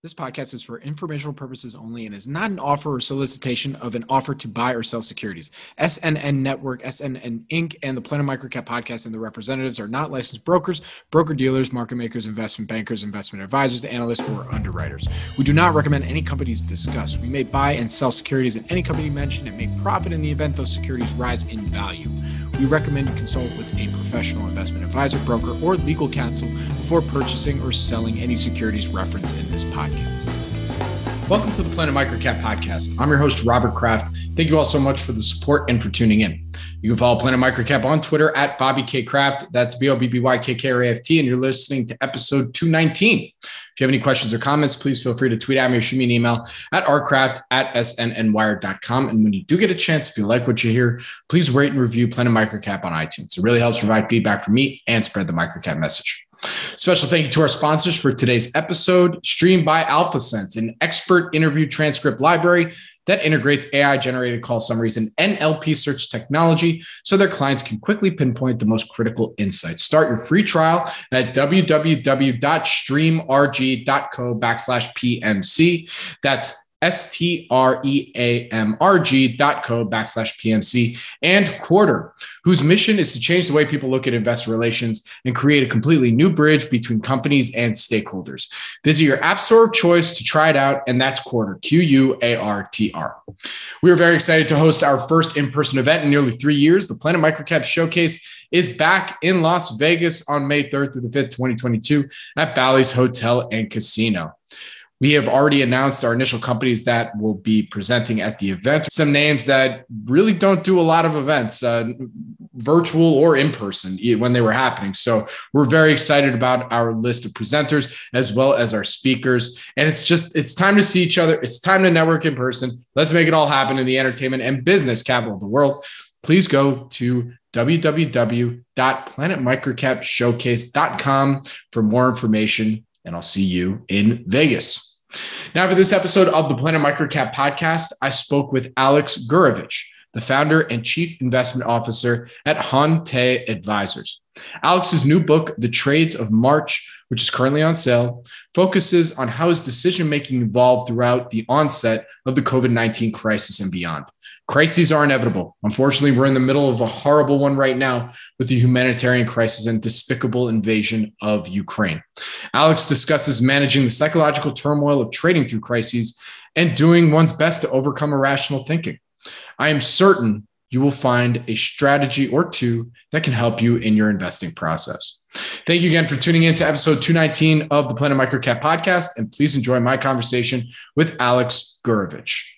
This podcast is for informational purposes only and is not an offer or solicitation of an offer to buy or sell securities. SNN Network, SNN Inc., and the Planet Microcap podcast and the representatives are not licensed brokers, broker dealers, market makers, investment bankers, investment advisors, analysts, or underwriters. We do not recommend any companies discussed. We may buy and sell securities in any company mentioned and may profit in the event those securities rise in value. We recommend you consult with a professional investment advisor, broker, or legal counsel before purchasing or selling any securities referenced in this podcast. Welcome to the Planet Microcap podcast. I'm your host, Robert Kraft. Thank you all so much for the support and for tuning in. You can follow Planet Microcap on Twitter at Bobby K Kraft. That's B O B B Y K K R A F T. And you're listening to episode 219. If you have any questions or comments, please feel free to tweet at me or shoot me an email at rkraft at snnwire.com. And when you do get a chance, if you like what you hear, please rate and review Planet Microcap on iTunes. It really helps provide feedback for me and spread the microcap message. Special thank you to our sponsors for today's episode, Stream by AlphaSense, an expert interview transcript library that integrates AI generated call summaries and NLP search technology so their clients can quickly pinpoint the most critical insights. Start your free trial at www.streamrg.co backslash PMC. That's S-T-R-E-A-M-R-G dot co backslash PMC and Quartr, whose mission is to change the way people look at investor relations and create a completely new bridge between companies and stakeholders. Visit your app store of choice to try it out, and that's Quartr, Q-U-A-R-T-R. We are very excited to host our first in-person event in nearly three years. The Planet Microcap Showcase is back in Las Vegas on May 3rd through the 5th, 2022 at Bally's Hotel and Casino. We have already announced our initial companies that will be presenting at the event. Some names that really don't do a lot of events, uh, virtual or in person, when they were happening. So we're very excited about our list of presenters as well as our speakers. And it's just, it's time to see each other. It's time to network in person. Let's make it all happen in the entertainment and business capital of the world. Please go to www.planetmicrocapshowcase.com for more information and I'll see you in Vegas. Now, for this episode of the Planet Microcap podcast, I spoke with Alex Gurevich, the founder and chief investment officer at HonTe Advisors. Alex's new book, The Trades of March, which is currently on sale, focuses on how his decision making evolved throughout the onset of the COVID 19 crisis and beyond. Crises are inevitable. Unfortunately, we're in the middle of a horrible one right now with the humanitarian crisis and despicable invasion of Ukraine. Alex discusses managing the psychological turmoil of trading through crises and doing one's best to overcome irrational thinking. I am certain you will find a strategy or two that can help you in your investing process. Thank you again for tuning in to episode 219 of the Planet Microcap podcast, and please enjoy my conversation with Alex Gurevich.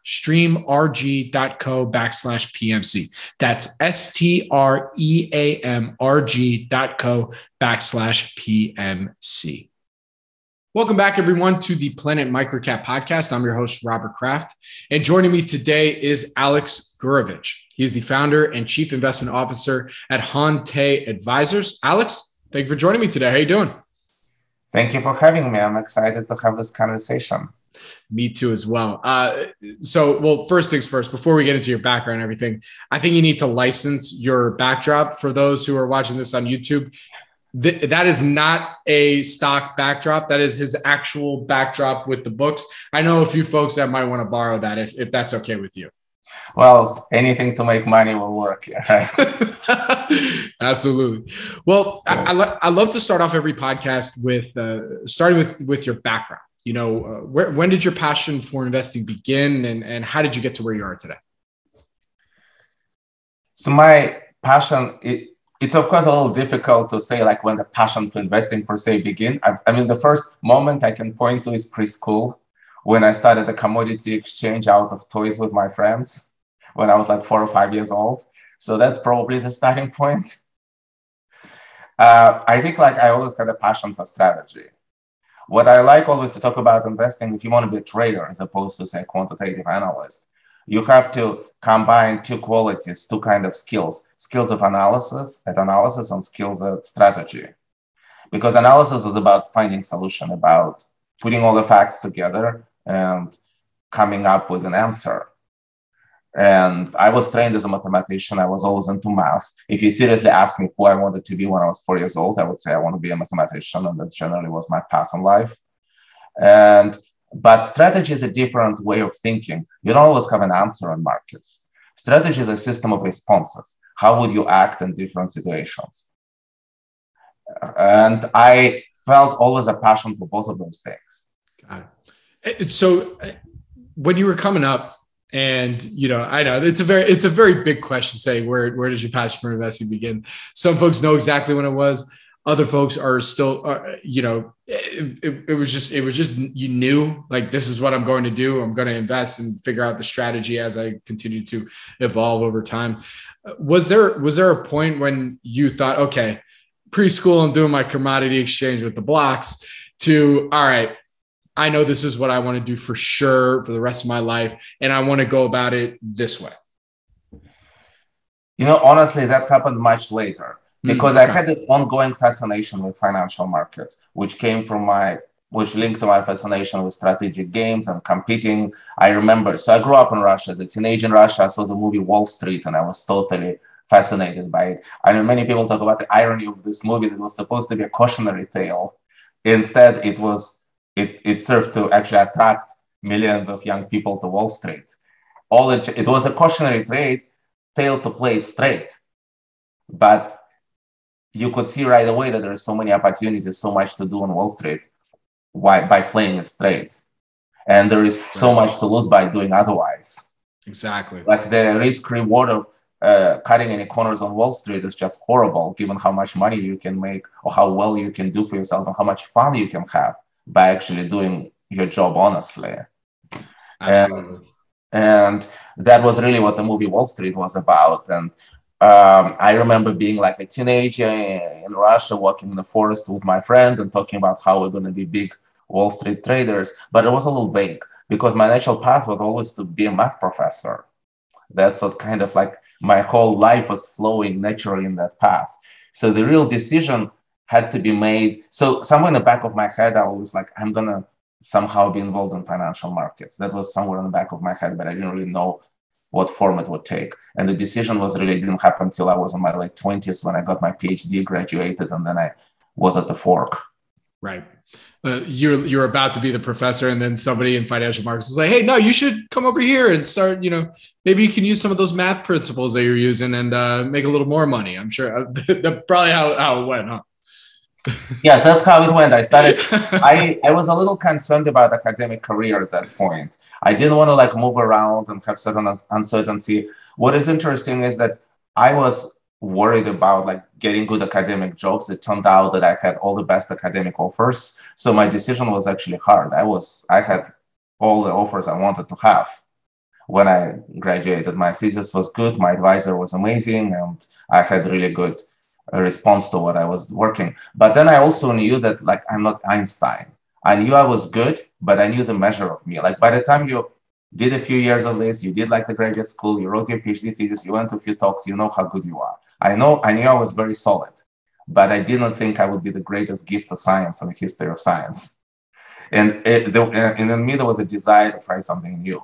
www.streamrg.co backslash PMC. That's S T R E A M R G dot co backslash PMC. Welcome back, everyone, to the Planet Microcap podcast. I'm your host, Robert Kraft. And joining me today is Alex Gurevich. He is the founder and chief investment officer at HonTe Advisors. Alex, thank you for joining me today. How are you doing? Thank you for having me. I'm excited to have this conversation. Me too, as well. Uh, so, well, first things first, before we get into your background and everything, I think you need to license your backdrop for those who are watching this on YouTube. Th- that is not a stock backdrop. That is his actual backdrop with the books. I know a few folks that might want to borrow that if, if that's okay with you. Well, anything to make money will work. Absolutely. Well, I, I, lo- I, love to start off every podcast with uh, starting with with your background. You know, uh, where, when did your passion for investing begin, and and how did you get to where you are today? So my passion, it, it's of course a little difficult to say like when the passion for investing per se begin. I, I mean, the first moment I can point to is preschool when I started a commodity exchange out of toys with my friends when I was like four or five years old. So that's probably the starting point. Uh, I think like I always had a passion for strategy. What I like always to talk about investing, if you want to be a trader as opposed to say quantitative analyst, you have to combine two qualities, two kind of skills, skills of analysis at analysis and skills at strategy. Because analysis is about finding solution, about putting all the facts together and coming up with an answer. And I was trained as a mathematician. I was always into math. If you seriously ask me who I wanted to be when I was four years old, I would say I want to be a mathematician, and that generally was my path in life. And but strategy is a different way of thinking. You don't always have an answer in markets. Strategy is a system of responses. How would you act in different situations? And I felt always a passion for both of those things. Got it. So uh, when you were coming up, and you know, I know it's a very it's a very big question. Say where where does your passion for investing begin? Some folks know exactly when it was. Other folks are still, uh, you know, it, it, it, was just it was just you knew like this is what I'm going to do. I'm going to invest and figure out the strategy as I continue to evolve over time. Was there was there a point when you thought, okay, preschool, I'm doing my commodity exchange with the blocks. To all right, I know this is what I want to do for sure for the rest of my life, and I want to go about it this way? You know, honestly, that happened much later hmm, because mm, okay. I had this ongoing fascination with financial markets, which came from my which linked to my fascination with strategic games and competing. I remember, so I grew up in Russia as a teenager in Russia. I saw the movie Wall Street, and I was totally fascinated by it. I know many people talk about the irony of this movie that was supposed to be a cautionary tale. Instead, it was it, it served to actually attract millions of young people to Wall Street. All it, it was a cautionary trade, tale to play it straight. But you could see right away that there's so many opportunities, so much to do on Wall Street why, by playing it straight. And there is so much to lose by doing otherwise. Exactly. Like the risk reward of uh, cutting any corners on Wall Street is just horrible, given how much money you can make or how well you can do for yourself and how much fun you can have by actually doing your job honestly. Absolutely. And, and that was really what the movie Wall Street was about. And um, I remember being like a teenager in Russia, walking in the forest with my friend and talking about how we're going to be big Wall Street traders. But it was a little vague because my natural path was always to be a math professor. That's what kind of like my whole life was flowing naturally in that path. So the real decision had to be made. So somewhere in the back of my head, I was like, I'm gonna somehow be involved in financial markets. That was somewhere in the back of my head, but I didn't really know what form it would take. And the decision was really didn't happen until I was in my late 20s when I got my PhD, graduated, and then I was at the fork. Right. Uh, you're you're about to be the professor, and then somebody in financial markets was like, "Hey, no, you should come over here and start. You know, maybe you can use some of those math principles that you're using and uh, make a little more money." I'm sure that's probably how, how it went, huh? yes, that's how it went. I started. I I was a little concerned about academic career at that point. I didn't want to like move around and have certain uncertainty. What is interesting is that I was worried about like getting good academic jobs. It turned out that I had all the best academic offers, so my decision was actually hard. I was I had all the offers I wanted to have when I graduated. My thesis was good. My advisor was amazing, and I had really good response to what I was working. But then I also knew that like I'm not Einstein. I knew I was good, but I knew the measure of me. Like by the time you did a few years of this, you did like the graduate school, you wrote your PhD thesis, you went to a few talks, you know how good you are. I know, I knew I was very solid, but I didn't think I would be the greatest gift to science in the history of science. And, it, the, and in me, there was a desire to try something new.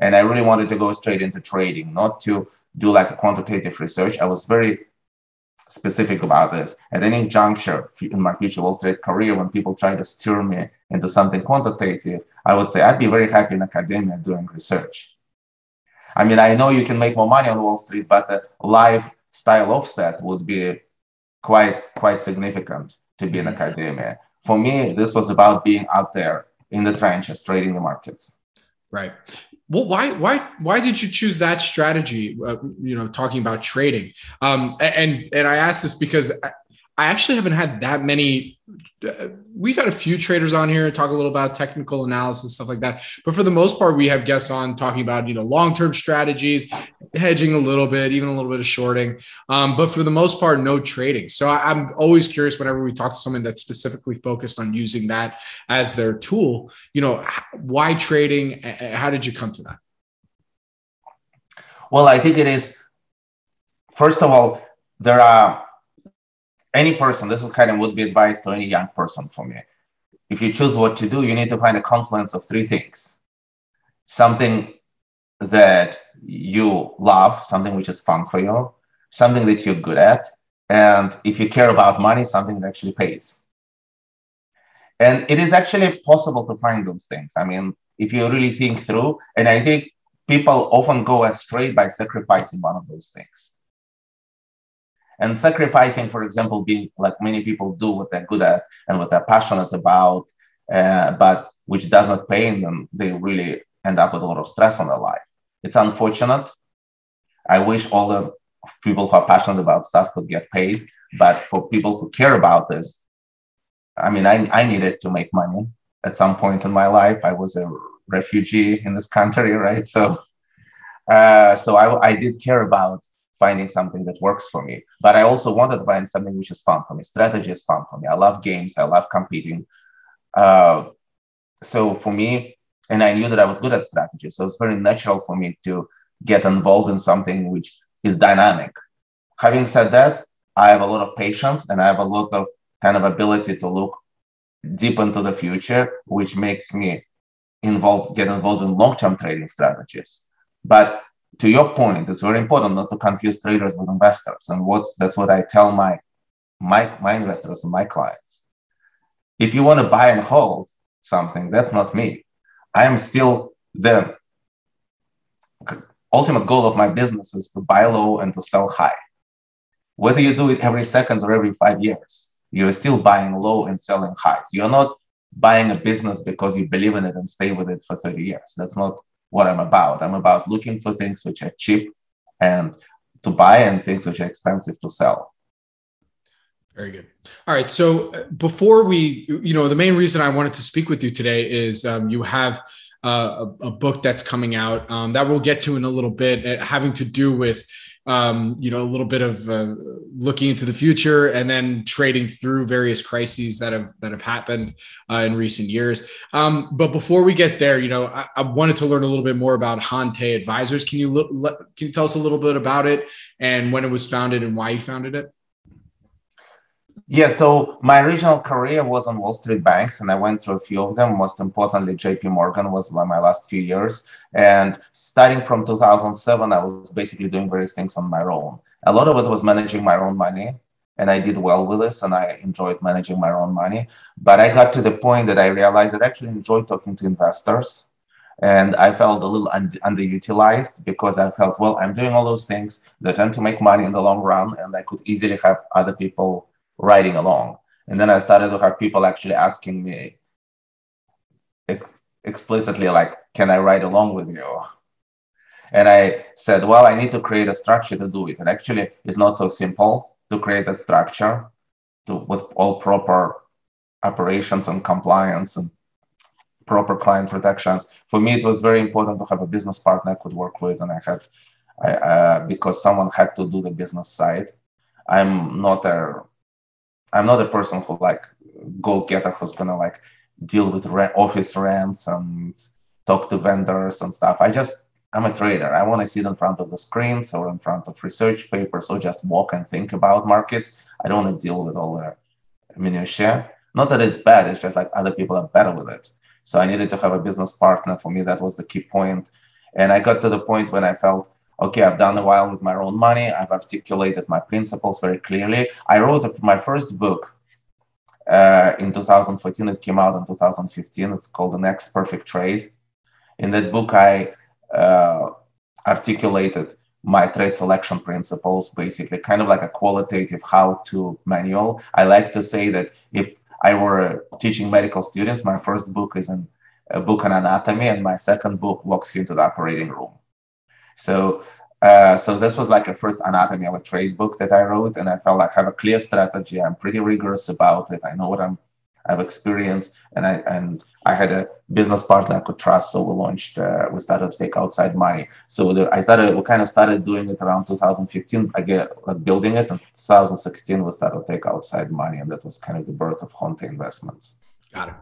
And I really wanted to go straight into trading, not to do like a quantitative research. I was very specific about this. At any juncture in my future Wall Street career, when people try to steer me into something quantitative, I would say I'd be very happy in academia doing research. I mean, I know you can make more money on Wall Street, but the lifestyle offset would be quite quite significant to be in mm-hmm. academia. For me, this was about being out there in the trenches, trading the markets. Right. Well, why why why did you choose that strategy? Uh, you know, talking about trading. Um, and and I ask this because I actually haven't had that many. Uh, we've had a few traders on here talk a little about technical analysis, stuff like that. But for the most part, we have guests on talking about you know long term strategies, hedging a little bit, even a little bit of shorting. Um, but for the most part, no trading. So I, I'm always curious whenever we talk to someone that's specifically focused on using that as their tool. You know, why trading? How did you come to that? Well, I think it is. First of all, there are any person, this is kind of would be advice to any young person for me. If you choose what to do, you need to find a confluence of three things. Something that you love, something which is fun for you, something that you're good at, and if you care about money, something that actually pays. And it is actually possible to find those things. I mean, if you really think through, and I think people often go astray by sacrificing one of those things and sacrificing, for example, being like many people do what they're good at and what they're passionate about, uh, but which does not pay them, they really end up with a lot of stress in their life. It's unfortunate. I wish all the people who are passionate about stuff could get paid, but for people who care about this, I mean, I, I needed to make money at some point in my life. I was a refugee in this country, right? So, uh, so I, I did care about finding something that works for me. But I also wanted to find something which is fun for me. Strategy is fun for me. I love games. I love competing. Uh, so for me, and I knew that I was good at strategy. So it's very natural for me to get involved in something which is dynamic. Having said that, I have a lot of patience and I have a lot of kind of ability to look deep into the future, which makes me involved, get involved in long-term trading strategies. But to your point, it's very important not to confuse traders with investors. And what that's what I tell my my my investors and my clients. If you want to buy and hold something, that's not me. I am still the ultimate goal of my business is to buy low and to sell high. Whether you do it every second or every five years, you're still buying low and selling highs. You're not buying a business because you believe in it and stay with it for 30 years. That's not what I'm about. I'm about looking for things which are cheap and to buy and things which are expensive to sell. Very good. All right. So uh, before we, you know, the main reason I wanted to speak with you today is um, you have uh, a, a, book that's coming out um, that we'll get to in a little bit, uh, having to do with um, you know, a little bit of uh, looking into the future and then trading through various crises that have that have happened uh, in recent years. Um, but before we get there, you know, I, I, wanted to learn a little bit more about HonTe Advisors. Can you le- can you tell us a little bit about it and when it was founded and why you founded it? Yeah, so my original career was on Wall Street banks, and I went through a few of them. Most importantly, JP Morgan was my last few years. And starting from 2007, I was basically doing various things on my own. A lot of it was managing my own money, and I did well with this, and I enjoyed managing my own money. But I got to the point that I realized that I actually enjoyed talking to investors. And I felt a little un- underutilized because I felt, well, I'm doing all those things that tend to make money in the long run, and I could easily have other people riding along. And then I started to have people actually asking me ex- explicitly, like, can I ride along with you? And I said, well, I need to create a structure to do it. And actually, it's not so simple to create a structure to, with all proper operations and compliance and proper client protections. For me, it was very important to have a business partner I could work with, and I had I, uh, because someone had to do the business side. I'm not a I'm not a person who like go getter who's gonna like deal with office rents and talk to vendors and stuff. I just I'm a trader. I want to sit in front of the screens or in front of research papers or just walk and think about markets. I don't want to deal with all the minutiae. Not that it's bad, it's just like other people are better with it. So I needed to have a business partner. For me, that was the key point. And I got to the point when I felt, okay, I've done a while with my own money. I've articulated my principles very clearly. I wrote my first book uh, in 2014. It came out in 2015. It's called The Next Perfect Trade. In that book, I uh, articulated my trade selection principles, basically, kind of like a qualitative how to manual. I like to say that if I were teaching medical students, my first book is a book on anatomy, and my second book walks you into the operating room. So, uh, so this was like a first anatomy of a trade book that I wrote, and I felt like I have a clear strategy. I'm pretty rigorous about it. I know what I'm I've experience, and I and I had a business partner I could trust. So we launched, uh, we started to take outside money. So the, I started, we kind of started doing it around 2015. I get like building it. In 2016, we started to take outside money, and that was kind of the birth of Honte Investments. Got it.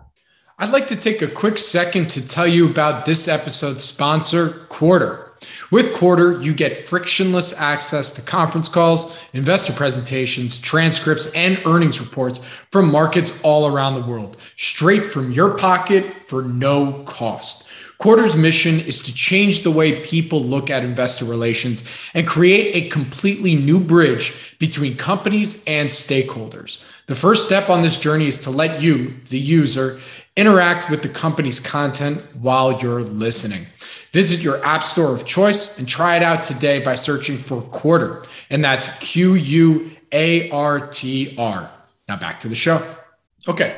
I'd like to take a quick second to tell you about this episode's sponsor, Quartr. With Quartr, you get frictionless access to conference calls, investor presentations, transcripts, and earnings reports from markets all around the world, straight from your pocket for no cost. Quartr's mission is to change the way people look at investor relations and create a completely new bridge between companies and stakeholders. The first step on this journey is to let you, the user, interact with the company's content while you're listening. Visit your app store of choice and try it out today by searching for Quartr. And that's Q U A R T R. Now back to the show. Okay.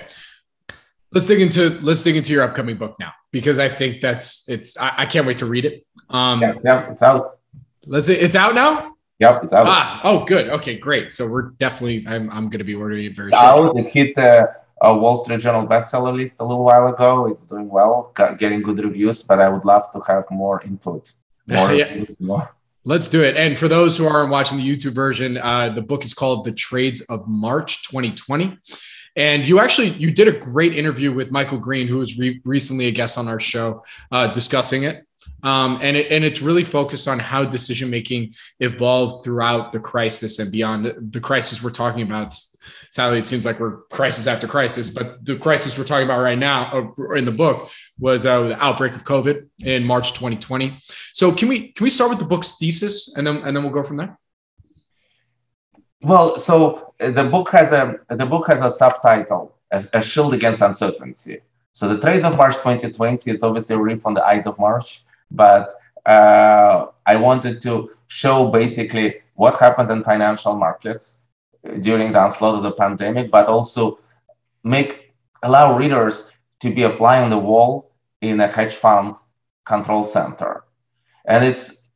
Let's dig into let's dig into your upcoming book now because I think that's it's I, I can't wait to read it. Um yeah, yeah, it's out. Let's it's out now. Yep, it's out. Ah, oh, good. Okay, great. So we're definitely I'm I'm going to be ordering it very soon. It hit uh, a Wall Street Journal bestseller list a little while ago. It's doing well, getting good reviews, but I would love to have more input. More, yeah. reviews, more. Let's do it. And for those who aren't watching the YouTube version, uh, the book is called The Trades of March 2020. And you actually you did a great interview with Michael Green, who was re- recently a guest on our show, uh, discussing it. Um, and it, and it's really focused on how decision making evolved throughout the crisis and beyond the crisis we're talking about sadly, it seems like we're crisis after crisis. But the crisis we're talking about right now, uh, in the book, was uh, the outbreak of COVID in March 2020. So can we can we start with the book's thesis, and then and then we'll go from there. Well, so the book has a the book has a subtitle, a, a shield against uncertainty. So the trades of March 2020 is obviously a riff on the Ides of March, but uh, I wanted to show basically what happened in financial markets during the onslaught of the pandemic, but also make allow readers to be a fly on the wall in a hedge fund control center. And it's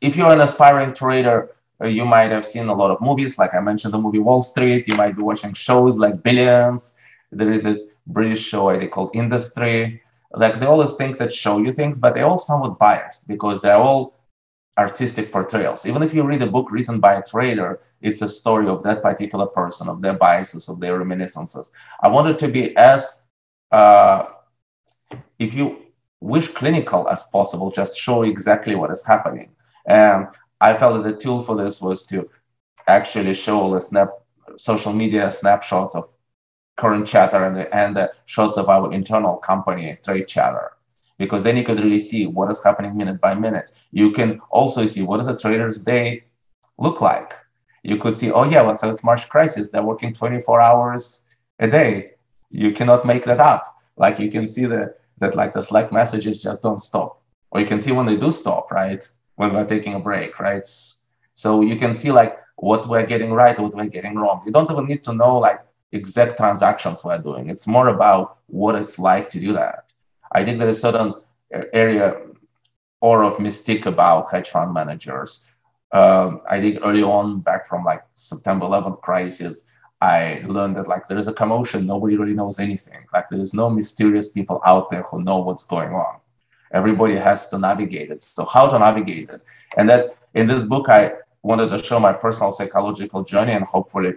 if you're an aspiring trader, uh, you might have seen a lot of movies, like I mentioned the movie Wall Street. You might be watching shows like Billions. There is this British show I called Industry. Like they always think that show you things, but they're all somewhat biased because they're all artistic portrayals. Even if you read a book written by a trader, it's a story of that particular person, of their biases, of their reminiscences. I wanted to be as, uh, if you wish, clinical as possible, just show exactly what is happening. And I felt that the tool for this was to actually show the snap social media snapshots of current chatter and the, and the shots of our internal company trade chatter because then you could really see what is happening minute by minute. You can also see what does a trader's day look like. You could see, oh yeah, well, so it's March crisis. They're working 24 hours a day. You cannot make that up. Like you can see that that like the Slack messages just don't stop. Or you can see when they do stop, right? When we're taking a break, right? So you can see like what we're getting right, what we're getting wrong. You don't even need to know like exact transactions we're doing. It's more about what it's like to do that. I think there is certain area or of mystique about hedge fund managers. Um, I think early on, back from like September 11th crisis, I learned that like there is a commotion. Nobody really knows anything. Like there is no mysterious people out there who know what's going on. Everybody has to navigate it. So how to navigate it? And that in this book, I wanted to show my personal psychological journey and hopefully,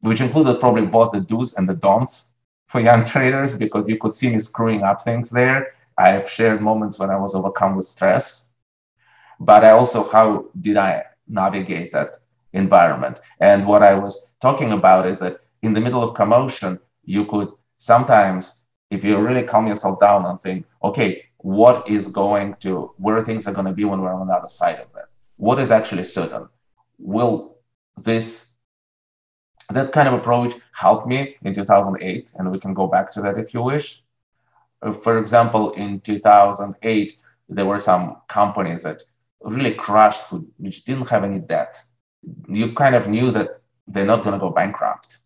which included probably both the do's and the don'ts for young traders because you could see me screwing up things there I've shared moments when I was overcome with stress, but I also how did I navigate that environment? And what I was talking about is that in the middle of commotion, you could sometimes, if you really calm yourself down and think, okay, what is going to, where things are going to be when we're on the other side of it? What is actually certain? Will this that kind of approach helped me in 2008 and we can go back to that if you wish. Uh, for example in 2008 there were some companies that really crushed which didn't have any debt. You kind of knew that they're not going to go bankrupt.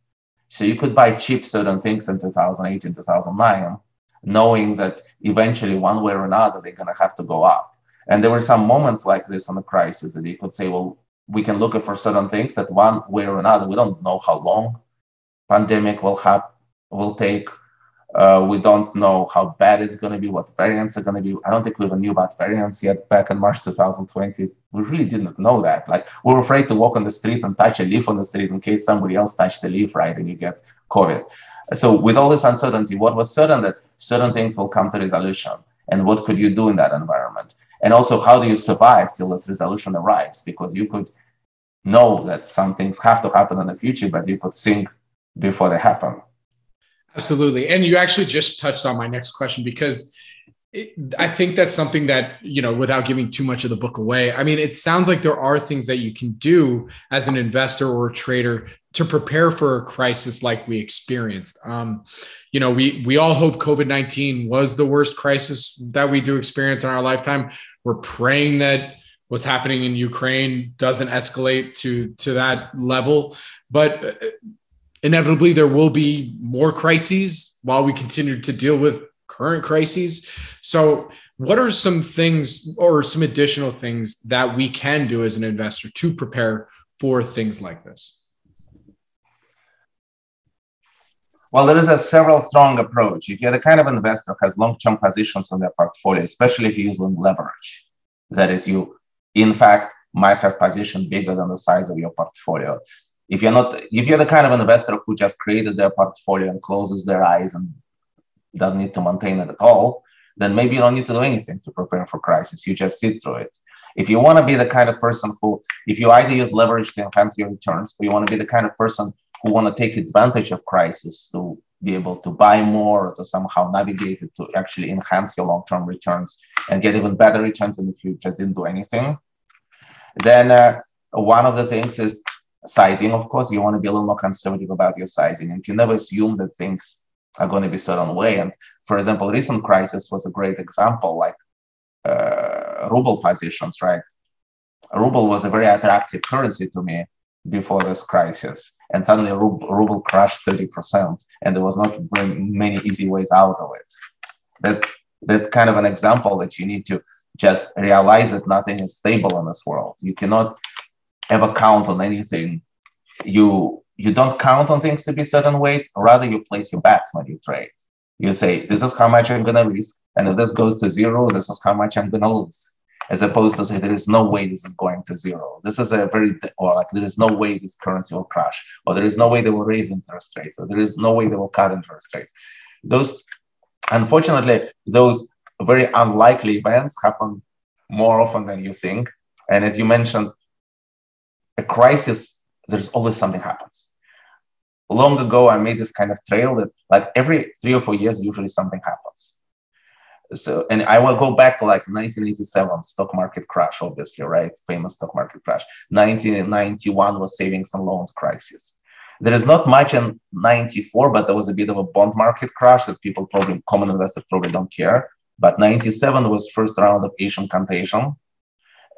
So you could buy cheap certain things in 2008 and 2009 knowing that eventually one way or another they're going to have to go up. And there were some moments like this in the crisis that you could say well we can look for certain things that one way or another we don't know how long pandemic will have will take. Uh, we don't know how bad it's going to be what variants are going to be. I don't think we even knew about variants yet back in march 2020 we really didn't know that. Like we were afraid to walk on the streets and touch a leaf on the street in case somebody else touched the leaf right and you get covid. So with all this uncertainty what was certain that certain things will come to resolution? And what could you do in that environment and also how do you survive till this resolution arrives because you could know that some things have to happen in the future but you could think before they happen absolutely and you actually just touched on my next question because it, I think that's something that, you know, without giving too much of the book away, I mean, it sounds like there are things that you can do as an investor or a trader to prepare for a crisis like we experienced. Um, you know, we we all hope COVID nineteen was the worst crisis that we do experience in our lifetime. We're praying that what's happening in Ukraine doesn't escalate to to that level, but uh, inevitably there will be more crises while we continue to deal with current crises. So, what are some things or some additional things that we can do as an investor to prepare for things like this? Well, there is a several strong approach. If you're the kind of investor who has long-term positions in their portfolio, especially if you're using leverage, that is, you in fact might have position bigger than the size of your portfolio. If you're not, if you're the kind of investor who just created their portfolio and closes their eyes and doesn't need to maintain it at all, then maybe you don't need to do anything to prepare for crisis. You just sit through it. If you want to be the kind of person who, if you either use leverage to enhance your returns, or you want to be the kind of person who want to take advantage of crisis to be able to buy more or to somehow navigate it to actually enhance your long-term returns and get even better returns than if you just didn't do anything. Then uh, one of the things is sizing. Of course, you want to be a little more conservative about your sizing, and you never assume that things are going to be certain way. And for example, recent crisis was a great example, like uh, ruble positions, right? Ruble was a very attractive currency to me before this crisis, and suddenly ruble, ruble crashed 30%, and there was not many easy ways out of it. That that's kind of an example that you need to just realize that nothing is stable in this world. You cannot ever count on anything. You you don't count on things to be certain ways. Rather, you place your bets when you trade. You say, this is how much I'm going to risk. And if this goes to zero, this is how much I'm going to lose. As opposed to say, there is no way this is going to zero. This is a very, or like, there is no way this currency will crash. Or there is no way they will raise interest rates. Or there is no way they will cut interest rates. Those, unfortunately, those very unlikely events happen more often than you think. And as you mentioned, a crisis, there's always something happens long ago i made this kind of trail that like every three or four years usually something happens so and i will go back to like 1987 stock market crash obviously right? Famous stock market crash. 1991 was savings and loans crisis. There is not much in 94 but there was a bit of a bond market crash that people probably common investors probably don't care. But 97 was first round of asian contagion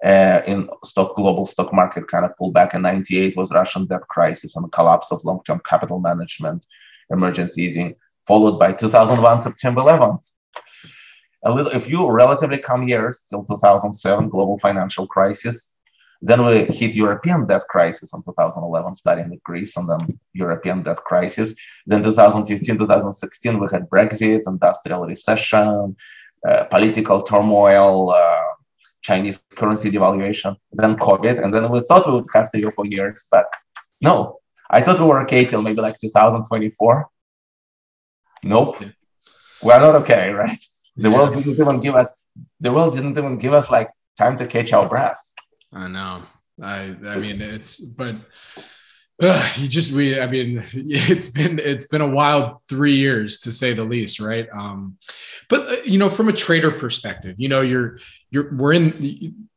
uh, in stock global stock market kind of pullback. And 98 was russian debt crisis and collapse of long-term capital management emergency easing followed by 2001 september 11th a little a few relatively calm years till 2007 global financial crisis then we hit european debt crisis in 2011 starting with greece and then european debt crisis then 2015 2016 we had brexit industrial recession uh, political turmoil uh, Chinese currency devaluation, then COVID, and then we thought we would have three or four years, but no, I thought we were okay till maybe like 2024. Nope, we're not okay, right? The yeah. world didn't even give us the world didn't even give us like time to catch our breath. I know. I I mean it's but uh, you just we I mean it's been it's been a wild three years to say the least, right? Um, but uh, you know from a trader perspective, you know you're you're we're in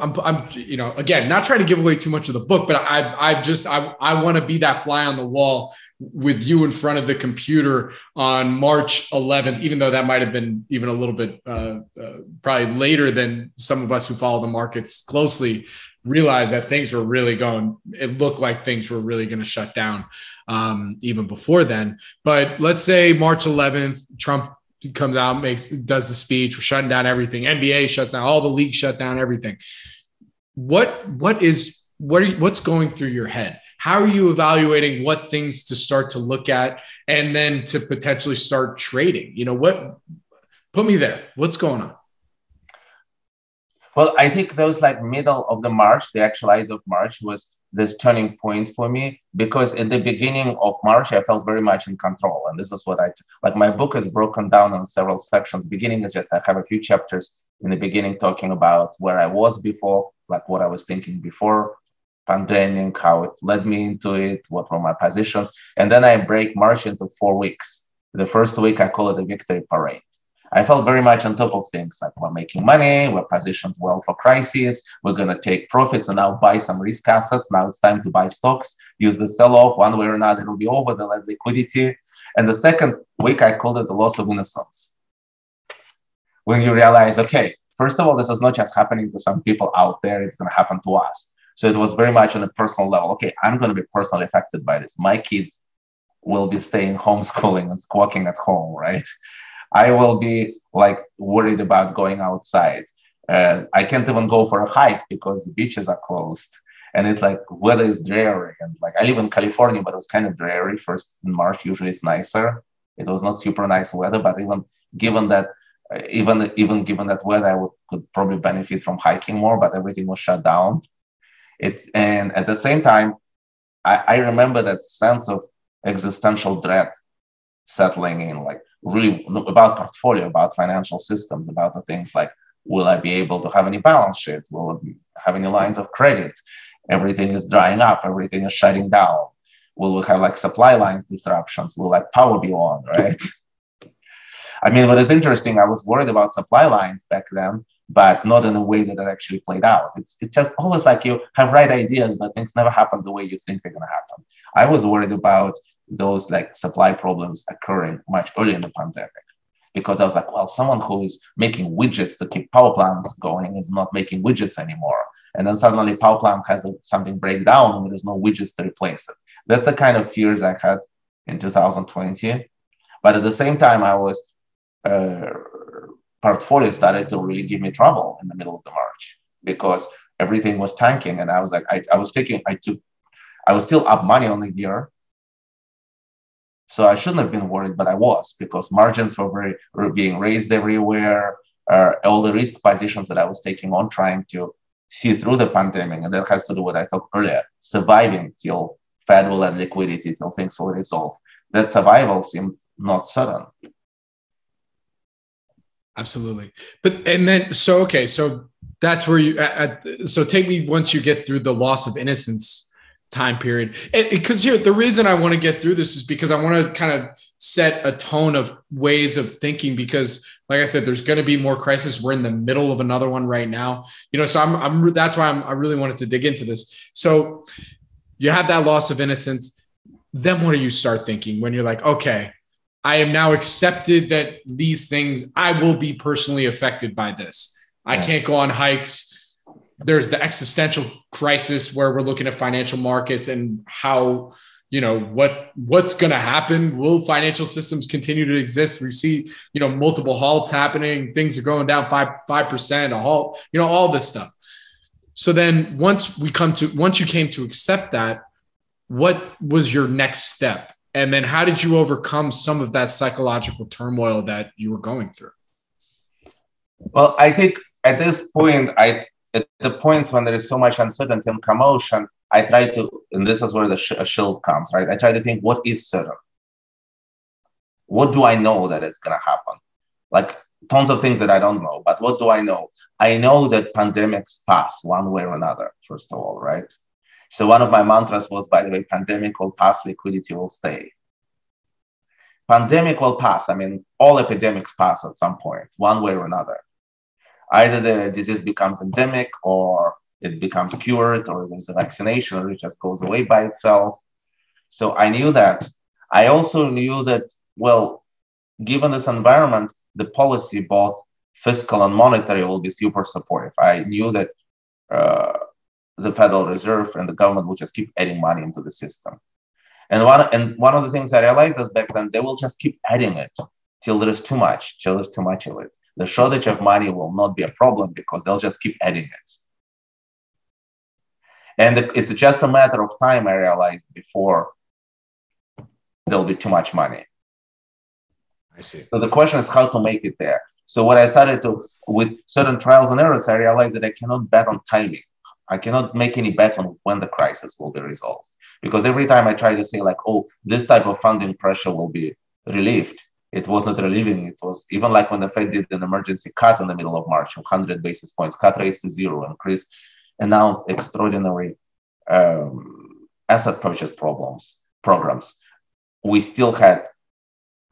I'm, I'm, you know, again, not trying to give away too much of the book, but I, I just, I, I want to be that fly on the wall with you in front of the computer on March 11th, even though that might have been even a little bit, uh, uh, probably later than some of us who follow the markets closely realized that things were really going, it looked like things were really going to shut down um, even before then. But let's say March 11th, Trump comes out, makes does the speech, we're shutting down everything. NBA shuts down, all the leagues shut down everything. What what is what are what's going through your head? How are you evaluating what things to start to look at and then to potentially start trading? You know, what put me there. What's going on? Well, I think those like middle of the March, the actual Ides of March was this turning point for me because in the beginning of March, I felt very much in control. And this is what I like. My book is broken down on several sections. Beginning is just I have a few chapters in the beginning talking about where I was before, like what I was thinking before pandemic, how it led me into it, what were my positions. And then I break March into four weeks. The first week, I call it a victory parade. I felt very much on top of things like we're making money, we're positioned well for crises, we're going to take profits and now buy some risk assets. Now it's time to buy stocks, use the sell off one way or another, it'll be over, they'll liquidity. And the second week, I called it the loss of innocence. When you realize, okay, first of all, this is not just happening to some people out there, it's going to happen to us. So it was very much on a personal level. Okay, I'm going to be personally affected by this. My kids will be staying homeschooling and squawking at home, right? I will be like worried about going outside. Uh, I can't even go for a hike because the beaches are closed. And it's like weather is dreary. And like I live in California, but it was kind of dreary. First in March, usually it's nicer. It was not super nice weather, but even given that, even even given that weather, I would, could probably benefit from hiking more. But everything was shut down. It and at the same time, I, I remember that sense of existential dread settling in. Like really about portfolio, about financial systems, about the things like will I be able to have any balance sheet? Will I have any lines of credit? Everything is drying up, everything is shutting down. Will we have like supply lines disruptions? Will like power be on, right? I mean, what is interesting, I was worried about supply lines back then, but not in a way that it actually played out. It's, it's just always like you have right ideas, but things never happen the way you think they're going to happen. I was worried about those like supply problems occurring much earlier in the pandemic because I was like, well, someone who is making widgets to keep power plants going is not making widgets anymore. And then suddenly power plant has a, something break down and there's no widgets to replace it. That's the kind of fears I had in 2020. But at the same time, I was uh, portfolio started to really give me trouble in the middle of the March because everything was tanking. And I was like, I, I was taking, I took, I was still up money on the year, so I shouldn't have been worried, but I was because margins were very were being raised everywhere. Uh, all the risk positions that I was taking on, trying to see through the pandemic, and that has to do with what I talked earlier, surviving till Fed will add liquidity till things will resolve. That survival seemed not certain. Absolutely, but and then so okay, so that's where you. At, so take me once you get through the loss of innocence time period. Because here, the reason I want to get through this is because I want to kind of set a tone of ways of thinking. Because, like I said, there's going to be more crisis. We're in the middle of another one right now. You know, so I'm, I'm that's why I'm, I really wanted to dig into this. So you have that loss of innocence. Then what do you start thinking when you're like, okay, I am now accepted that these things I will be personally affected by this. I can't go on hikes. There's the existential crisis where we're looking at financial markets and how you know what what's going to happen? Will financial systems continue to exist? We see you know multiple halts happening. Things are going down 5 5% a halt you know all this stuff. So then once we come to once you came to accept that what was your next step and then how did you overcome some of that psychological turmoil that you were going through well i think at this point i at the points when there is so much uncertainty and commotion, I try to, and this is where the sh- shield comes, right? I try to think, what is certain? What do I know that it's going to happen? Like, tons of things that I don't know. But what do I know? I know that pandemics pass one way or another, first of all, right? So one of my mantras was, by the way, pandemic will pass, liquidity will stay. Pandemic will pass. I mean, all epidemics pass at some point, one way or another. Either the disease becomes endemic or it becomes cured or there's a vaccination or it just goes away by itself. So I knew that. I also knew that, well, given this environment, the policy, both fiscal and monetary, will be super supportive. I knew that uh, the Federal Reserve and the government will just keep adding money into the system. And one and one of the things I realized is back then they will just keep adding it till there is too much, till there's too much of it. The shortage of money will not be a problem because they'll just keep adding it. And it's just a matter of time, I realized, before there'll be too much money. I see. So the question is how to make it there. So what I started to, with certain trials and errors, I realized that I cannot bet on timing. I cannot make any bets on when the crisis will be resolved. Because every time I try to say like, oh, this type of funding pressure will be relieved, it was not relieving. It was even like when the Fed did an emergency cut in the middle of March, 100 basis points, cut rates to zero, and Chris announced extraordinary um, asset purchase problems programs. We still had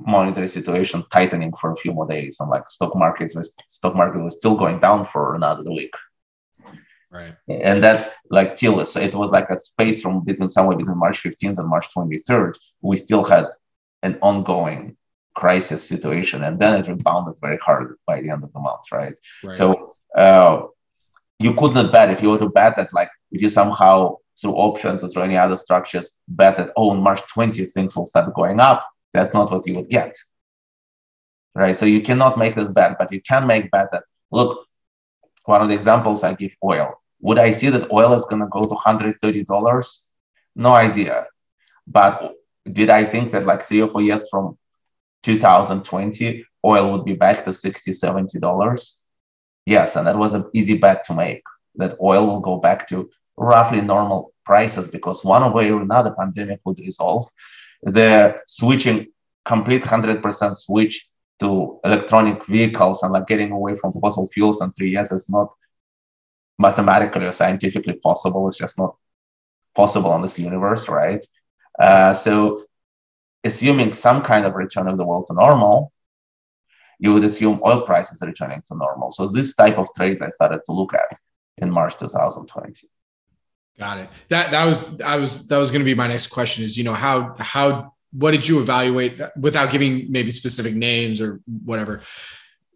monetary situation tightening for a few more days, and like stock markets was stock market was still going down for another week. Right. And that like till so it was like a space from between somewhere between March 15th and March 23rd. We still had an ongoing crisis situation, and then it rebounded very hard by the end of the month, right? right. So uh, you could not bet if you were to bet that like if you somehow through options or through any other structures bet that oh on March 20th things will start going up that's not what you would get. Right. So you cannot make this bet, but you can make bet that look, one of the examples I give oil. Would I see that oil is gonna go to $130? No idea. But did I think that like three or four years from 2020, oil would be back to 60 $70? Yes, and that was an easy bet to make that oil will go back to roughly normal prices because one way or another pandemic would resolve the switching complete 100% switch to electronic vehicles and like getting away from fossil fuels in three years is not mathematically or scientifically possible. It's just not possible in this universe, right? Uh, so, assuming some kind of return of the world to normal, you would assume oil prices are returning to normal. So, this type of trades I started to look at in March 2020. Got it. That that was I was that was going to be my next question is you know how how what did you evaluate without giving maybe specific names or whatever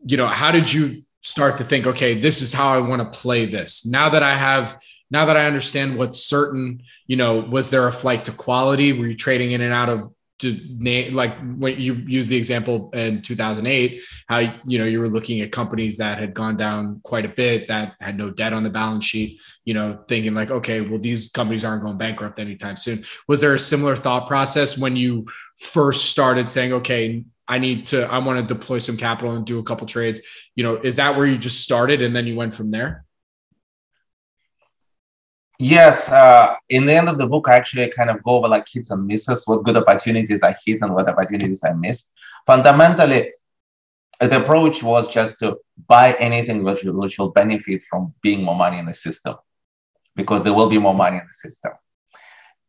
you know how did you start to think okay this is how I want to play this. Now that I have now that I understand what's certain you know was there a flight to quality? Were you trading in and out of name like when you use the example in 2008 how you know you were looking at companies that had gone down quite a bit that had no debt on the balance sheet you know thinking like okay well these companies aren't going bankrupt anytime soon. Was there a similar thought process when you first started saying okay i need to i want to deploy some capital and do a couple trades you know is that where you just started and then you went from there Yes, uh, in the end of the book, I actually kind of go over like hits and misses, what good opportunities I hit and what opportunities I missed. Fundamentally, the approach was just to buy anything which, which will benefit from being more money in the system, because there will be more money in the system.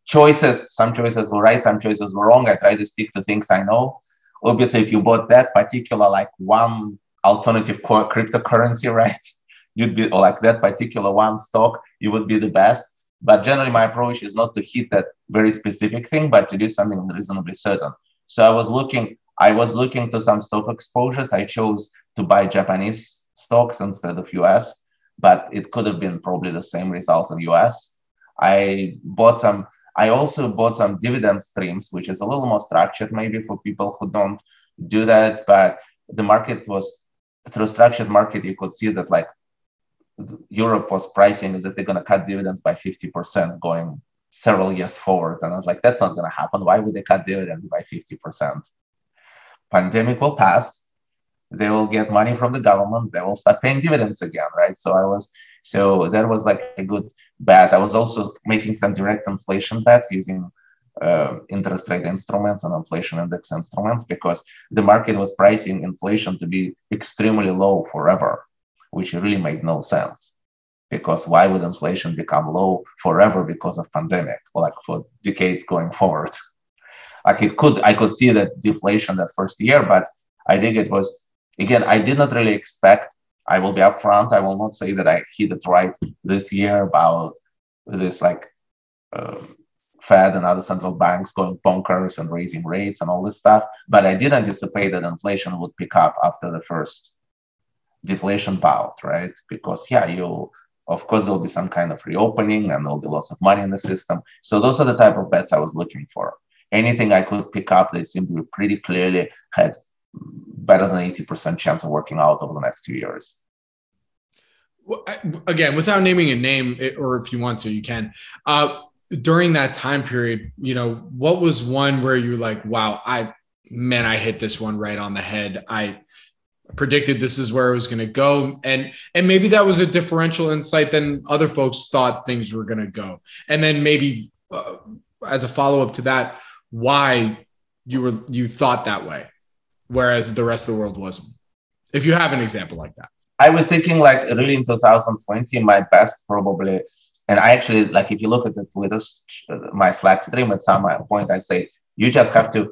Choices, some choices were right, some choices were wrong. I try to stick to things I know. Obviously, if you bought that particular like one alternative cryptocurrency, right? you'd be like that particular one stock, you would be the best. But generally, my approach is not to hit that very specific thing, but to do something reasonably certain. So I was looking, I was looking to some stock exposures. I chose to buy Japanese stocks instead of US, but it could have been probably the same result in US. I bought some. I also bought some dividend streams, which is a little more structured, maybe for people who don't do that. But the market was through structured market, you could see that like Europe was pricing is that they're going to cut dividends by 50% going several years forward. And I was like, that's not going to happen. Why would they cut dividends by 50%? Pandemic will pass. They will get money from the government. They will start paying dividends again, right? So I was, so that was like a good bet. I was also making some direct inflation bets using uh, interest rate instruments and inflation index instruments because the market was pricing inflation to be extremely low forever, which really made no sense. Because why would inflation become low forever because of pandemic or like for decades going forward? Like it could, I could see that deflation that first year, but I think it was again, I did not really expect. I will be upfront. I will not say that I hit it right this year about this like uh, Fed and other central banks going bonkers and raising rates and all this stuff. But I did anticipate that inflation would pick up after the first deflation bout, right? Because yeah, you of course there'll be some kind of reopening and there'll be lots of money in the system. So those are the type of bets I was looking for. Anything I could pick up that seemed to be pretty clearly had better than 80% chance of working out over the next two years. Well, again, without naming a name, or if you want to, you can. Uh, during that time period, you know, what was one where you're like, wow, I, man, I hit this one right on the head. I predicted this is where it was going to go. And, and maybe that was a differential insight than other folks thought things were going to go. And then maybe uh, as a follow up to that, why you were, you thought that way, whereas the rest of the world wasn't. If you have an example like that. I was thinking like really in 2020, my best probably and I actually like if you look at the Twitter, my Slack stream at some point, I say you just have to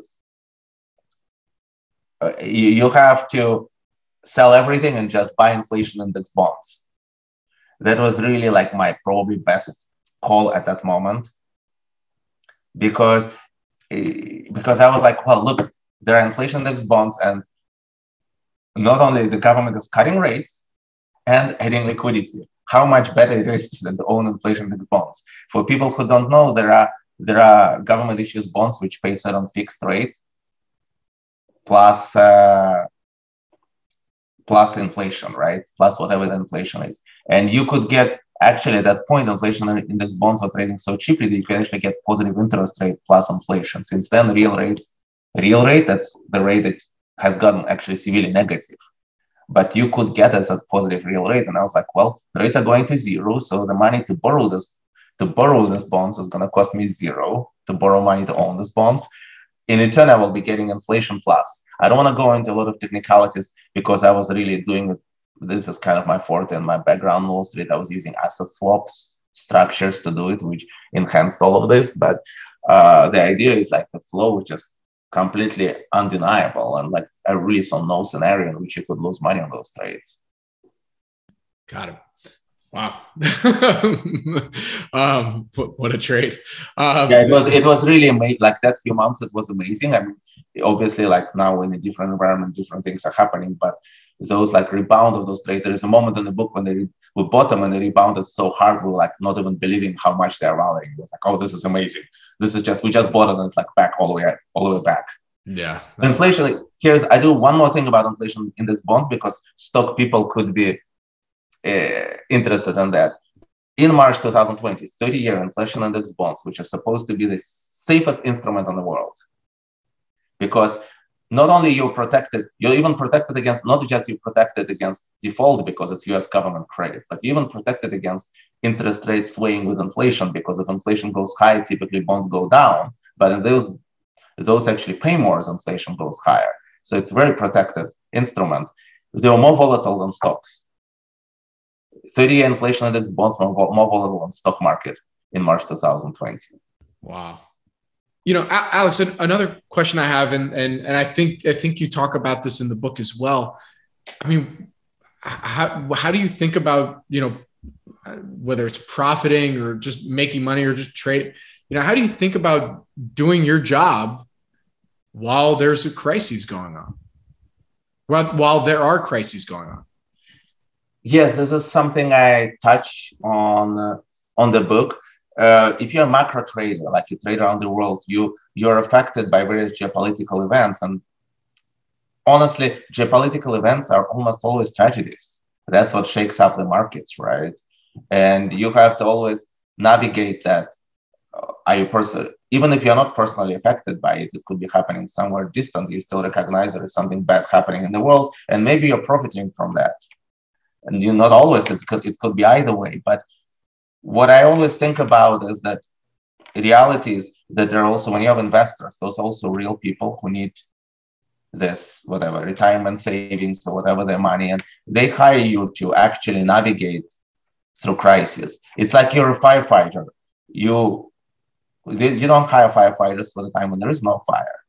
uh, you, you have to sell everything and just buy inflation index bonds. That was really like my probably best call at that moment because eh, because I was like, well, look, there are inflation index bonds, and not only the government is cutting rates and adding liquidity how much better it is than to own inflation index bonds. For people who don't know, there are there are government issues bonds which pay certain fixed rate plus uh, plus inflation, right? Plus whatever the inflation is, and you could get actually at that point inflation index bonds were trading so cheaply that you can actually get positive interest rate plus inflation. Since then, real rates, real rate that's the rate that has gotten actually severely negative but you could get us a positive real rate. And I was like, well, the rates are going to zero. So the money to borrow this to borrow this bonds is going to cost me zero to borrow money to own these bonds. In return, I will be getting inflation plus. I don't want to go into a lot of technicalities because I was really doing it. This is kind of my forte and my background Wall Street. I was using asset swaps structures to do it, which enhanced all of this. But uh, the idea is like the flow, is completely undeniable and like I really saw no scenario in which you could lose money on those trades. Got it. Wow. um, what a trade. Um, yeah, it was, it was really amazing. Like that few months, it was amazing. I mean, obviously like now in a different environment, different things are happening, but those like rebound of those trades, there is a moment in the book when they re- we bought them and they rebounded so hard, we are like not even believing how much they're rallying. It was like, oh, this is amazing. This is just we just bought it and it's like back all the way all the way back. Yeah. Inflation. Like, here's I do one more thing about inflation index bonds because stock people could be uh, interested in that. In March 2020, 30 year inflation index bonds, which are supposed to be the safest instrument in the world. Because not only you're protected, you're even protected against, not just you're protected against default because it's US government credit, but you're even protected against interest rates swaying with inflation because if inflation goes high, typically bonds go down. But in those, those actually pay more as inflation goes higher. So it's a very protected instrument. They are more volatile than stocks. 30-year inflation index bonds more, more volatile than stock market in March 2020. Wow. You know, Alex, another question I have, and, and, and I think, I think you talk about this in the book as well. I mean, how, how do you think about, you know, whether it's profiting or just making money or just trade you know how do you think about doing your job while there's a crisis going on? While, while there are crises going on? Yes this is something i touch on uh, on the book. Uh, if you're a macro trader like you trade around the world you you're affected by various geopolitical events. And honestly geopolitical events are almost always tragedies. That's what shakes up the markets right and you have to always navigate that. Are you person even if you're not personally affected by it it could be happening somewhere distant. You still recognize there is something bad happening in the world and maybe you're profiting from that. And you not always it could it could be either way. But what i always think about is that reality is that there are also when you have investors, those also real people who need this whatever retirement savings or whatever their money, and they hire you to actually navigate through crisis. It's like you're a firefighter. You you don't hire firefighters for the time when there is no fire.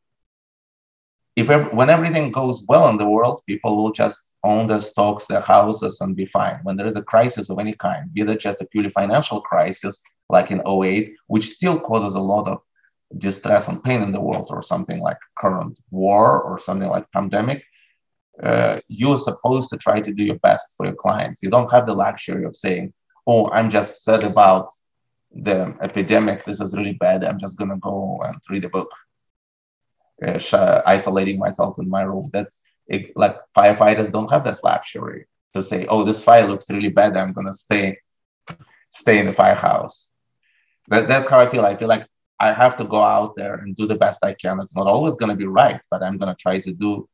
If when everything goes well in the world, people will just own their stocks, their houses, and be fine. When there is a crisis of any kind, be it just a purely financial crisis like in 08, which still causes a lot of distress and pain in the world, or something like current war or something like pandemic, uh, you're supposed to try to do your best for your clients. You don't have the luxury of saying, "Oh, I'm just sad about the epidemic. This is really bad. I'm just gonna go and read a book, uh, isolating myself in my room." That's it, like firefighters don't have this luxury to say, "Oh, this fire looks really bad. I'm gonna stay stay in the firehouse." That, that's how I feel. I feel like I have to go out there and do the best I can. It's not always going to be right, but I'm going to try to do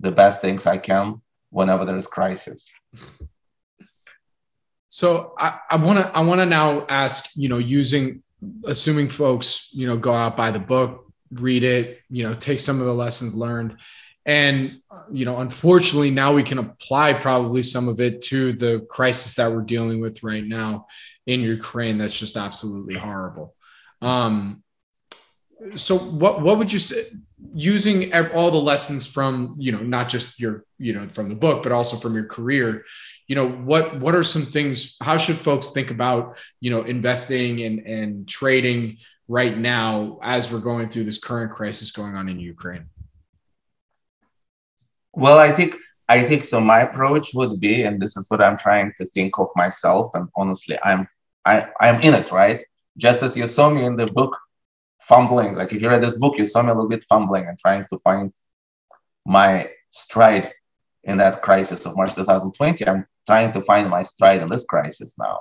the best things I can whenever there is crisis. So I want to I want to now ask, you know, using assuming folks, you know, go out buy the book, read it, you know, take some of the lessons learned. And, you know, unfortunately, now we can apply probably some of it to the crisis that we're dealing with right now in Ukraine. That's just absolutely horrible. Um, so what what would you say using all the lessons from you know not just your you know from the book but also from your career you know what what are some things how should folks think about you know investing and and trading right now as we're going through this current crisis going on in ukraine? Well i think i think so my approach would be and this is what i'm trying to think of myself and honestly i'm i i'm in it right? Just as you saw me in the book fumbling. Like if you read this book, you saw me a little bit fumbling and trying to find my stride in that crisis of March 2020. I'm trying to find my stride in this crisis now.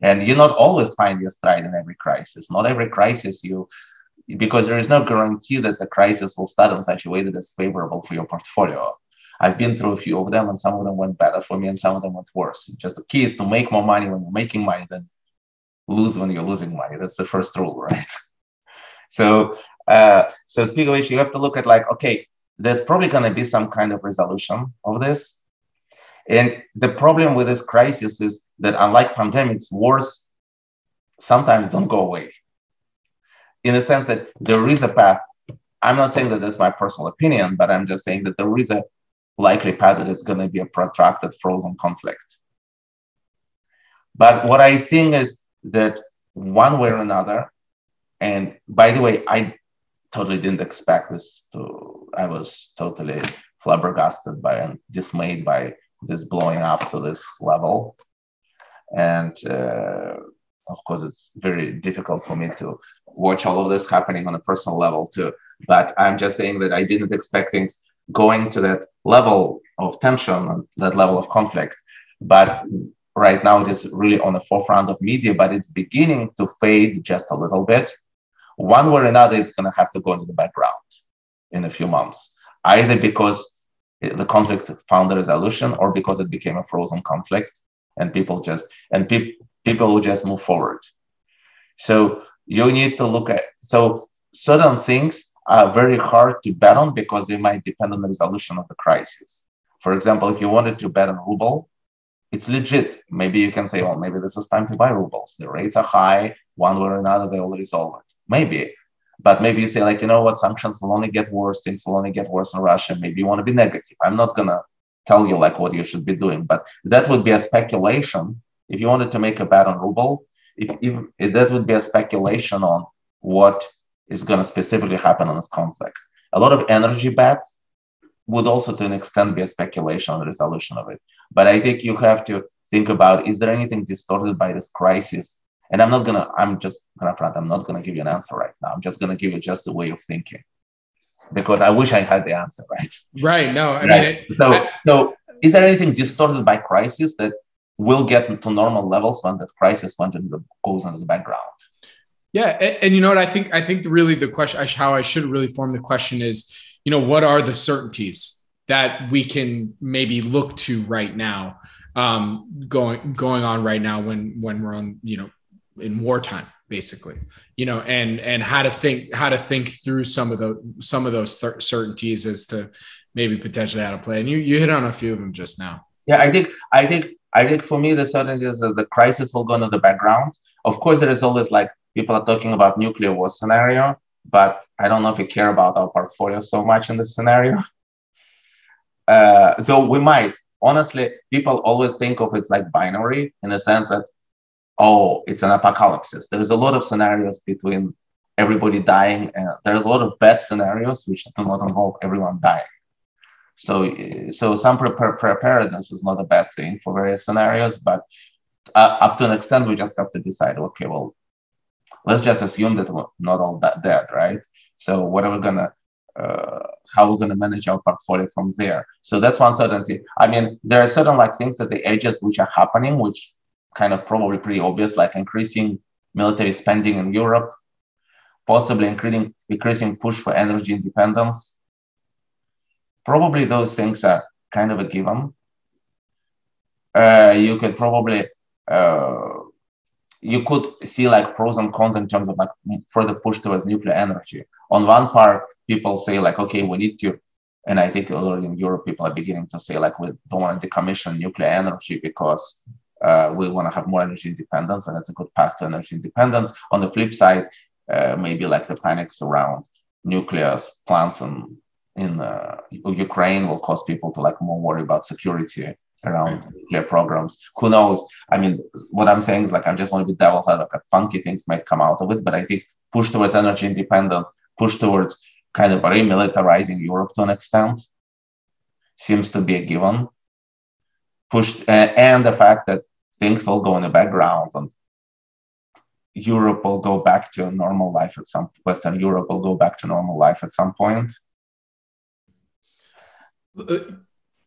And you not always find your stride in every crisis. Not every crisis you, because there is no guarantee that the crisis will start in such a way that is favorable for your portfolio. I've been through a few of them, and some of them went better for me, and some of them went worse. Just the key is to make more money when you're making money than lose when you're losing money. That's the first rule, right? so, uh, so speaking of which, you have to look at like, okay, there's probably going to be some kind of resolution of this. And the problem with this crisis is that unlike pandemics, wars sometimes don't go away. In the sense that there is a path. I'm not saying that that's my personal opinion, but I'm just saying that there is a likely path that it's going to be a protracted frozen conflict. But what I think is that one way or another, and by the way, I totally didn't expect this to, I was totally flabbergasted by and dismayed by this blowing up to this level. And uh, of course, it's very difficult for me to watch all of this happening on a personal level too. But I'm just saying that I didn't expect things going to that level of tension and that level of conflict. But right now it is really on the forefront of media, but it's beginning to fade just a little bit. One way or another, it's going to have to go into the background in a few months, either because the conflict found a resolution or because it became a frozen conflict and people just and pe- people will just move forward. So you need to look at so certain things are very hard to bet on because they might depend on the resolution of the crisis. For example, if you wanted to bet on ruble, it's legit. Maybe you can say, well, maybe this is time to buy rubles. The rates are high. One way or another, they will resolve it. Maybe. But maybe you say, like, you know what, sanctions will only get worse. Things will only get worse in Russia. Maybe you want to be negative. I'm not going to tell you like what you should be doing, but that would be a speculation. If you wanted to make a bet on ruble, if, if, if that would be a speculation on what is going to specifically happen in this conflict. A lot of energy bets would also to an extent be a speculation on the resolution of it. But I think you have to think about is there anything distorted by this crisis? And I'm not gonna, I'm just gonna front, I'm not gonna give you an answer right now. I'm just gonna give you just a way of thinking. Because I wish I had the answer, right? Right. No, I right. mean it, so I, so is there anything distorted by crisis that will get to normal levels when that crisis went into the, goes into the background? Yeah, and, and, you know what I think? I think really the question, how I should really form the question is, you know, what are the certainties that we can maybe look to right now um, going going on right now when when we're on you know in wartime basically you know, and and how to think how to think through some of the some of those th- certainties as to maybe potentially how to play. And you you hit on a few of them just now. Yeah, I think I think I think for me the certainty is that the crisis will go into the background. Of course, there is always like people are talking about nuclear war scenario, but I don't know if we care about our portfolio so much in this scenario. Uh, though we might honestly, people always think of it like binary in the sense that oh, it's an apocalypse. There's a lot of scenarios between everybody dying. And there are a lot of bad scenarios which do not involve everyone dying. So, so some preparedness is not a bad thing for various scenarios, but uh, up to an extent, we just have to decide. Okay, well, let's just assume that we're not all that dead, right? So, what are we gonna? Uh, how we're going to manage our portfolio from there. So that's one certainty. I mean, there are certain like things that the edges which are happening, which kind of probably pretty obvious, like increasing military spending in Europe, possibly increasing increasing push for energy independence. Probably those things are kind of a given. Uh, you could probably uh, you could see like pros and cons in terms of like further push towards nuclear energy. On one part, people say like, okay, we need to, and I think already in Europe, people are beginning to say like, we don't want to decommission nuclear energy because uh, we want to have more energy independence, and it's a good path to energy independence. On the flip side, uh, maybe like the panics around nuclear plants in in uh, Ukraine will cause people to like more worry about security around right. nuclear programs. Who knows? I mean, what I'm saying is like I just want to be devil's advocate. Funky things might come out of it, but I think push towards energy independence, push towards kind of remilitarizing Europe to an extent seems to be a given. Pushed, uh, and the fact that things will go in the background and Europe will go back to normal life at some Western Europe will go back to normal life at some point. Uh,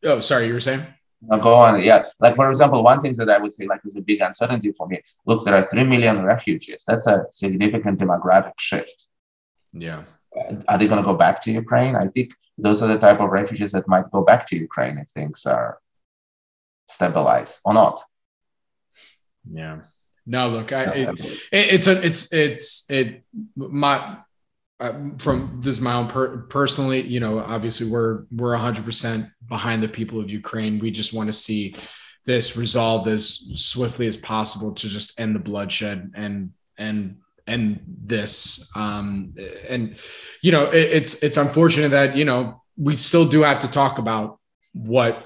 oh, sorry, you were saying? No, go on. Yeah. Like, for example, one thing that I would say like is a big uncertainty for me. Look, there are 3 million refugees. That's a significant demographic shift. Yeah. Are they going to go back to Ukraine? I think those are the type of refugees that might go back to Ukraine if things are stabilized or not. Yeah. No, look, I, it, it's a, it's, it's, it, my, uh, from this my own per- personally, you know, obviously we're, we're hundred percent behind the people of Ukraine. We just want to see this resolved as swiftly as possible to just end the bloodshed and, and, and this, um, and, you know, it, it's, it's unfortunate that, you know, we still do have to talk about what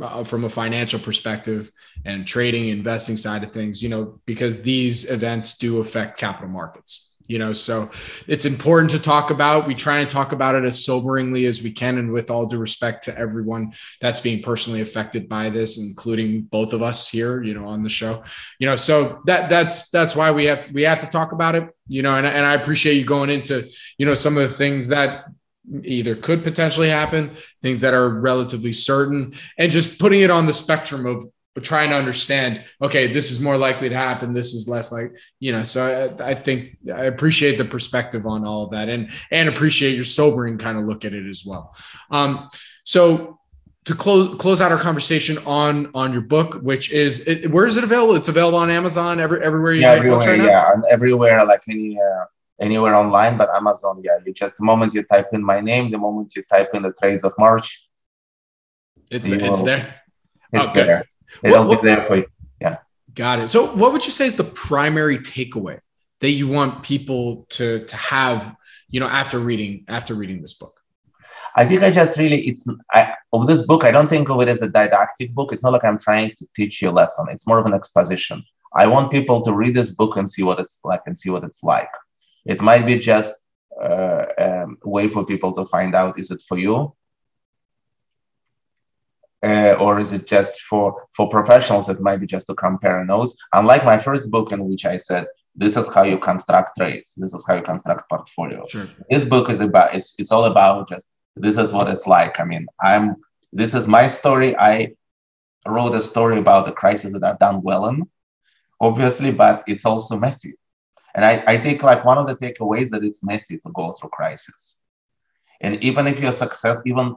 uh, from a financial perspective and trading investing side of things you know because these events do affect capital markets you know so it's important to talk about. We try and talk about it as soberingly as we can and with all due respect to everyone that's being personally affected by this including both of us here you know on the show. You know so that that's that's why we have we have to talk about it you know and, and i appreciate you going into you know some of the things that either could potentially happen, things that are relatively certain, and just putting it on the spectrum of trying to understand okay this is more likely to happen this is less like you know so I, I, think i appreciate the perspective on all of that and and appreciate your sobering kind of look at it as well um so to close close out our conversation on on your book which is it, where is it available it's available on amazon every, everywhere you yeah, everywhere, right yeah everywhere like any uh, anywhere online, but Amazon, yeah, you just the moment you type in my name, the moment you type in the trades of March, it's, it's there. It's okay. there. It'll what, there for you. Yeah. Got it. So, what would you say is the primary takeaway that you want people to to have, you know, after reading after reading this book? I think I just really it's I, of this book. I don't think of it as a didactic book. It's not like I'm trying to teach you a lesson. It's more of an exposition. I want people to read this book and see what it's like and see what it's like. It might be just uh, um, a way for people to find out is it for you uh, or is it just for for professionals it might be just to compare notes? Unlike my first book in which i said this is how you construct trades. This is how you construct portfolio. Sure. this book is about it's, it's all about just this is what it's like. I mean i'm this is my story. I wrote a story about the crisis that i've done well in obviously but it's also messy. And I, I think like one of the takeaways that it's messy to go through crisis. And even if you're success, even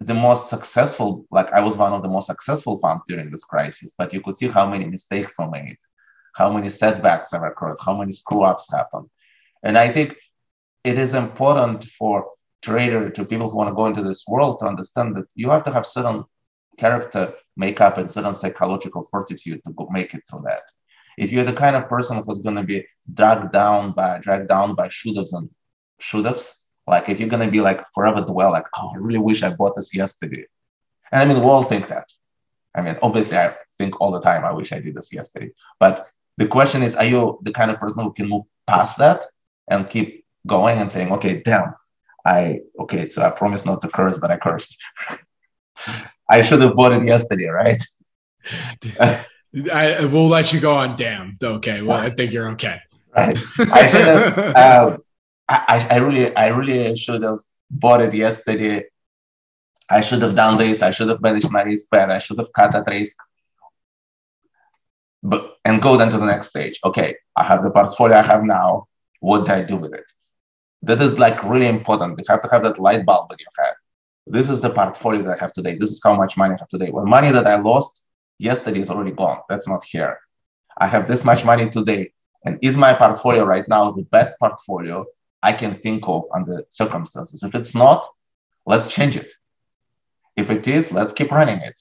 the most successful, like I was one of the most successful funds during this crisis, but you could see how many mistakes were made. how many setbacks have occurred, how many screw ups happen. And I think it is important for trader to people who want to go into this world to understand that you have to have certain character makeup and certain psychological fortitude to make it through that. If you're the kind of person who's going to be dragged down by dragged down by should and should like if you're to be like forever dwell, like, oh, I really wish I bought this yesterday. And I mean, we all think that. I mean, obviously, I think all the time, I wish I did this yesterday. But the question is, are you the kind of person who can move past that and keep going and saying, okay, damn, I, okay, so I promise not to curse, but I cursed. I should have bought it yesterday, right? I will let you go on damn. Okay. Well, I think you're okay. Right. I should have, uh, I, I really, I really should have bought it yesterday. I should have done this. I should have managed my risk better. I should have cut that risk. But and go then to the next stage. Okay, I have the portfolio I have now. What do I do with it? That is like really important. You have to have that light bulb in your head. This is the portfolio that I have today. This is how much money I have today. Well, money that I lost yesterday is already gone. That's not here. I have this much money today. And is my portfolio right now the best portfolio I can think of under circumstances. If it's not, let's change it. If it is, let's keep running it.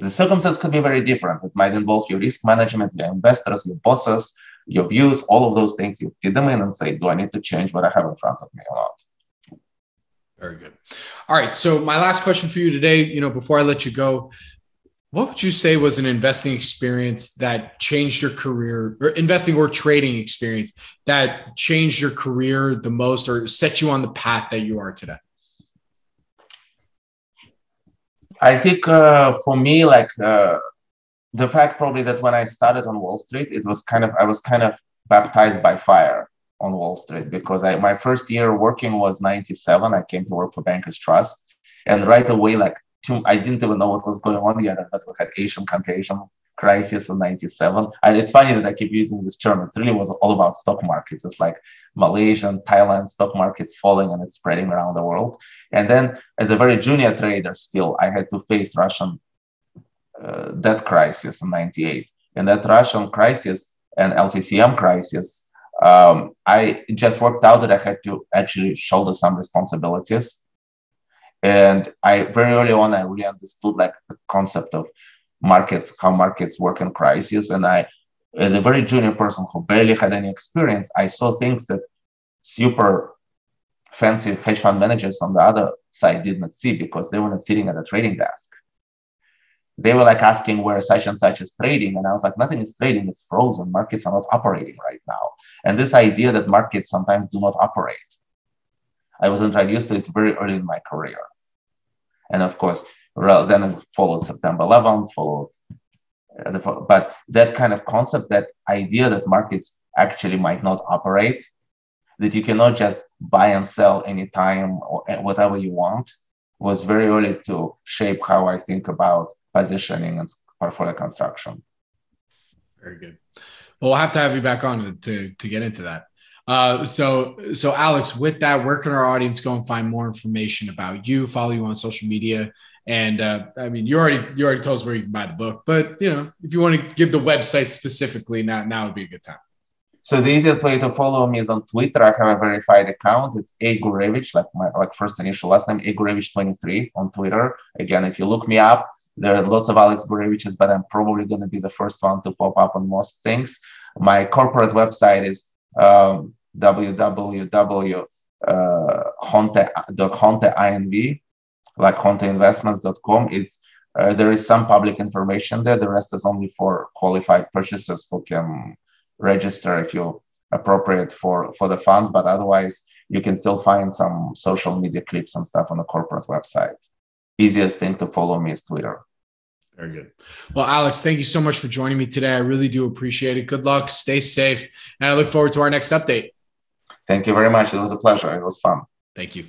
The circumstances could be very different. It might involve your risk management, your investors, your bosses, your views, all of those things. You feed them in and say, do I need to change what I have in front of me or not? Very good. All right. So my last question for you today, you know, before I let you go, what would you say was an investing experience that changed your career or investing or trading experience that changed your career the most or set you on the path that you are today? I think uh, for me, like uh, the fact probably that when I started on Wall Street, it was kind of, I was kind of baptized by fire on Wall Street because I, my first year working was 97. I came to work for Bankers Trust. And right away, like I didn't even know what was going on yet, but we had Asian contagion crisis in 97. And it's funny that I keep using this term. It really was all about stock markets. It's like Malaysian, Thailand stock markets falling and it's spreading around the world. And then as a very junior trader still, I had to face Russian uh, debt crisis in 98. And that Russian crisis and LTCM crisis, um, I just worked out that I had to actually shoulder some responsibilities and I very early on, I really understood like the concept of markets, how markets work in crisis. And I, as a very junior person who barely had any experience, I saw things that super fancy hedge fund managers on the other side did not see because they were not sitting at a trading desk. They were like asking where such and such is trading. And I was like, nothing is trading, it's frozen. Markets are not operating right now. And this idea that markets sometimes do not operate I was introduced to it very early in my career. And of course, then it followed September 11th, followed, uh, but that kind of concept, that idea that markets actually might not operate, that you cannot just buy and sell anytime or whatever you want, was very early to shape how I think about positioning and portfolio construction. Very good. Well, we'll have to have you back on to, to get into that. Uh, so, so Alex, with that, where can our audience go and find more information about you? Follow you on social media, and uh, I mean, you already you already told us where you can buy the book, but you know, if you want to give the website specifically, now now would be a good time. So the easiest way to follow me is on Twitter. I have a verified account. It's A Gurevich, like my like first initial last name, A Gurevich23 on Twitter. Again, if you look me up, there are lots of Alex Gureviches, but I'm probably going to be the first one to pop up on most things. My corporate website is um, www.honte.honte.inv, uh, like honteinvestments.com. It's uh, there is some public information there. The rest is only for qualified purchasers who can register if you appropriate for for the fund. But otherwise, you can still find some social media clips and stuff on the corporate website. Easiest thing to follow me is Twitter. Very good. Well, Alex, thank you so much for joining me today. I really do appreciate it. Good luck. Stay safe. And I look forward to our next update. Thank you very much. It was a pleasure. It was fun. Thank you.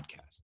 podcast.